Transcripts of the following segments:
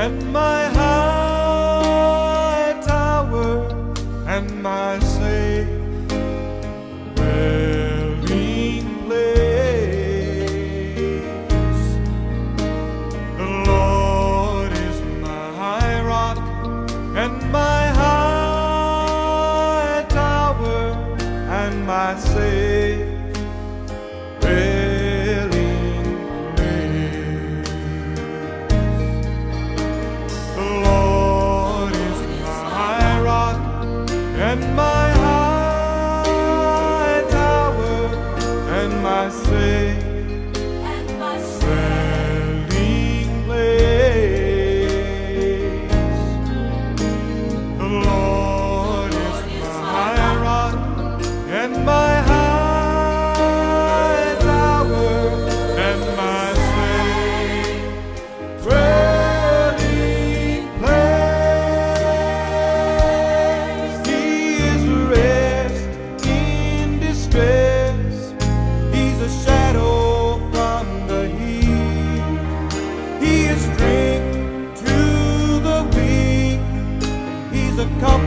and my heart.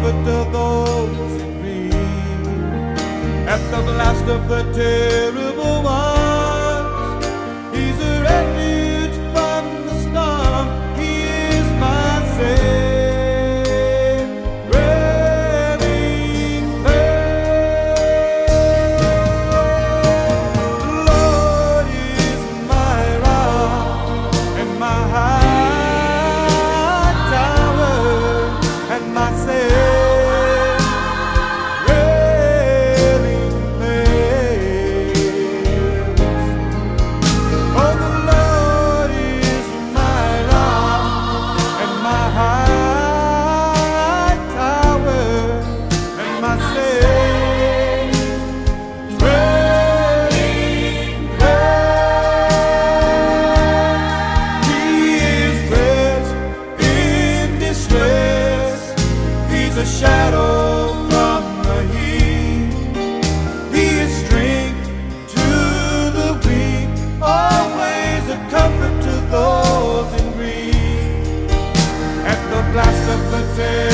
comfort to those in grief. At the blast of the terror. Comfort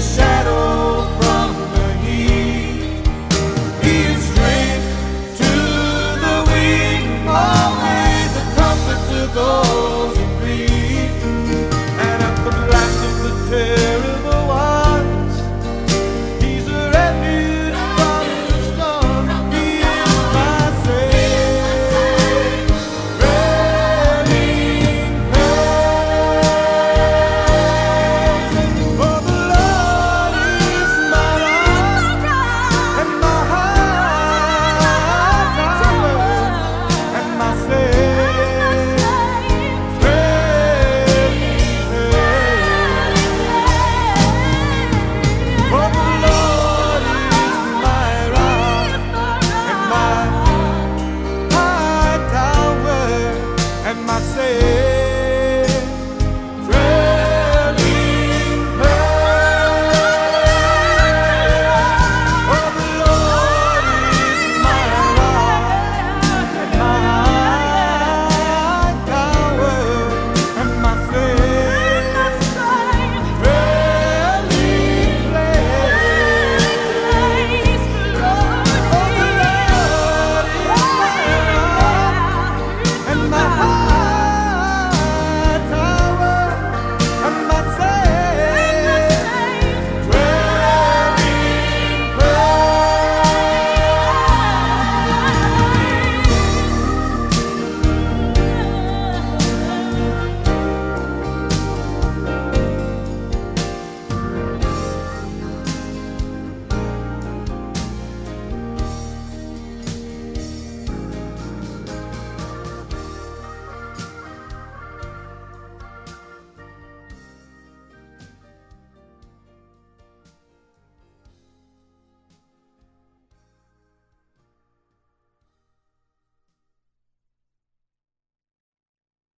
shadow ser.